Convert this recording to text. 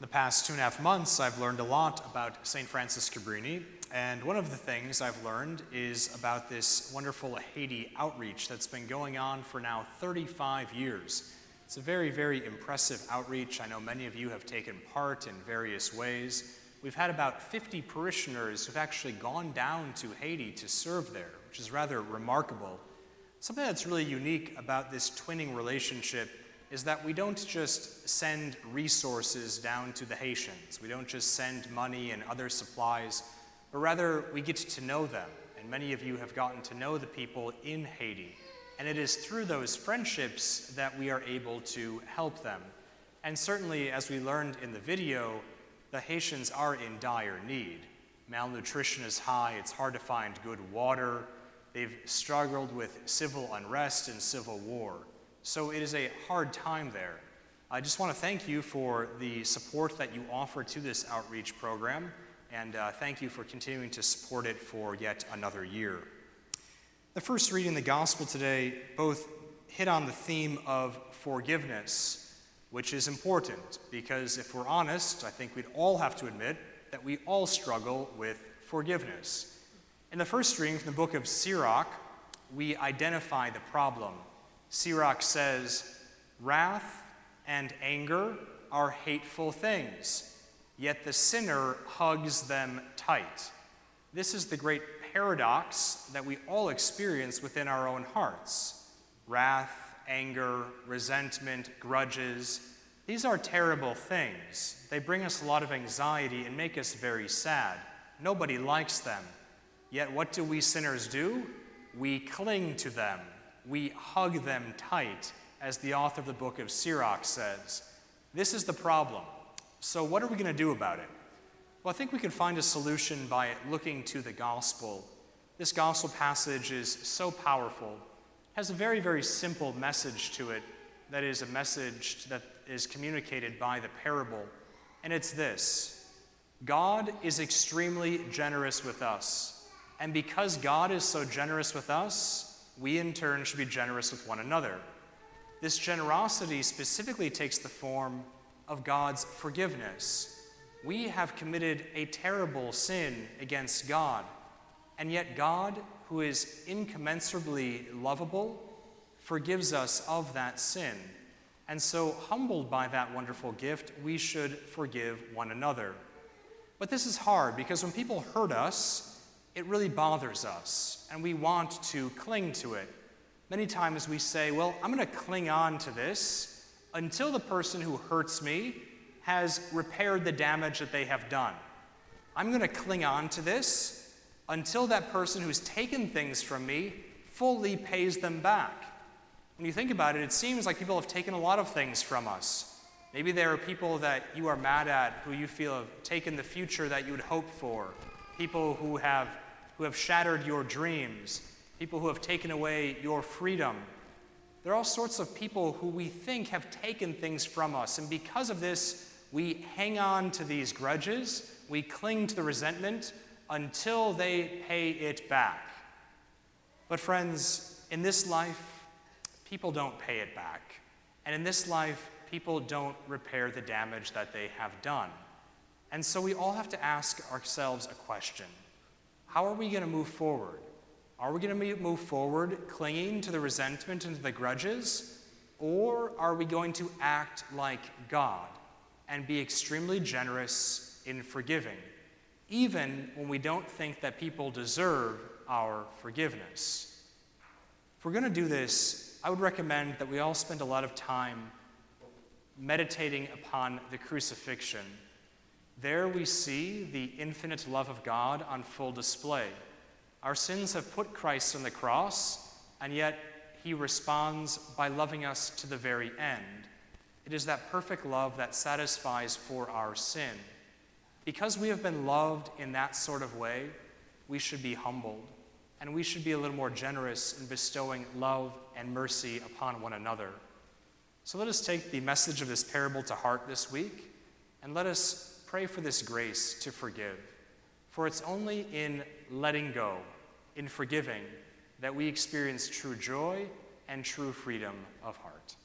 The past two and a half months, I've learned a lot about St. Francis Cabrini, and one of the things I've learned is about this wonderful Haiti outreach that's been going on for now 35 years. It's a very, very impressive outreach. I know many of you have taken part in various ways. We've had about 50 parishioners who've actually gone down to Haiti to serve there, which is rather remarkable. Something that's really unique about this twinning relationship is that we don't just send resources down to the Haitians. We don't just send money and other supplies, but rather we get to know them. And many of you have gotten to know the people in Haiti. And it is through those friendships that we are able to help them. And certainly, as we learned in the video, the Haitians are in dire need. Malnutrition is high, it's hard to find good water. They've struggled with civil unrest and civil war. So it is a hard time there. I just want to thank you for the support that you offer to this outreach program, and uh, thank you for continuing to support it for yet another year. The first reading in the gospel today both hit on the theme of forgiveness, which is important because if we're honest, I think we'd all have to admit that we all struggle with forgiveness. In the first reading from the book of Sirach, we identify the problem Sirach says, Wrath and anger are hateful things, yet the sinner hugs them tight. This is the great paradox that we all experience within our own hearts. Wrath, anger, resentment, grudges, these are terrible things. They bring us a lot of anxiety and make us very sad. Nobody likes them. Yet, what do we sinners do? We cling to them we hug them tight, as the author of the book of Sirach says. This is the problem. So, what are we going to do about it? Well, I think we can find a solution by looking to the gospel. This gospel passage is so powerful, has a very, very simple message to it that is a message that is communicated by the parable. And it's this God is extremely generous with us. And because God is so generous with us, we in turn should be generous with one another. This generosity specifically takes the form of God's forgiveness. We have committed a terrible sin against God, and yet God, who is incommensurably lovable, forgives us of that sin. And so, humbled by that wonderful gift, we should forgive one another. But this is hard because when people hurt us, it really bothers us, and we want to cling to it. Many times we say, Well, I'm going to cling on to this until the person who hurts me has repaired the damage that they have done. I'm going to cling on to this until that person who's taken things from me fully pays them back. When you think about it, it seems like people have taken a lot of things from us. Maybe there are people that you are mad at who you feel have taken the future that you would hope for people who have, who have shattered your dreams, people who have taken away your freedom. There are all sorts of people who we think have taken things from us, and because of this, we hang on to these grudges, we cling to the resentment until they pay it back. But, friends, in this life, people don't pay it back. And in this life, people don't repair the damage that they have done. And so we all have to ask ourselves a question How are we going to move forward? Are we going to move forward clinging to the resentment and to the grudges? Or are we going to act like God and be extremely generous in forgiving, even when we don't think that people deserve our forgiveness? If we're going to do this, I would recommend that we all spend a lot of time meditating upon the crucifixion there we see the infinite love of God on full display. Our sins have put Christ on the cross, and yet he responds by loving us to the very end. It is that perfect love that satisfies for our sin. Because we have been loved in that sort of way, we should be humbled, and we should be a little more generous in bestowing love and mercy upon one another. So let us take the message of this parable to heart this week, and let us pray for this grace to forgive. For it's only in letting go, in forgiving, that we experience true joy and true freedom of heart.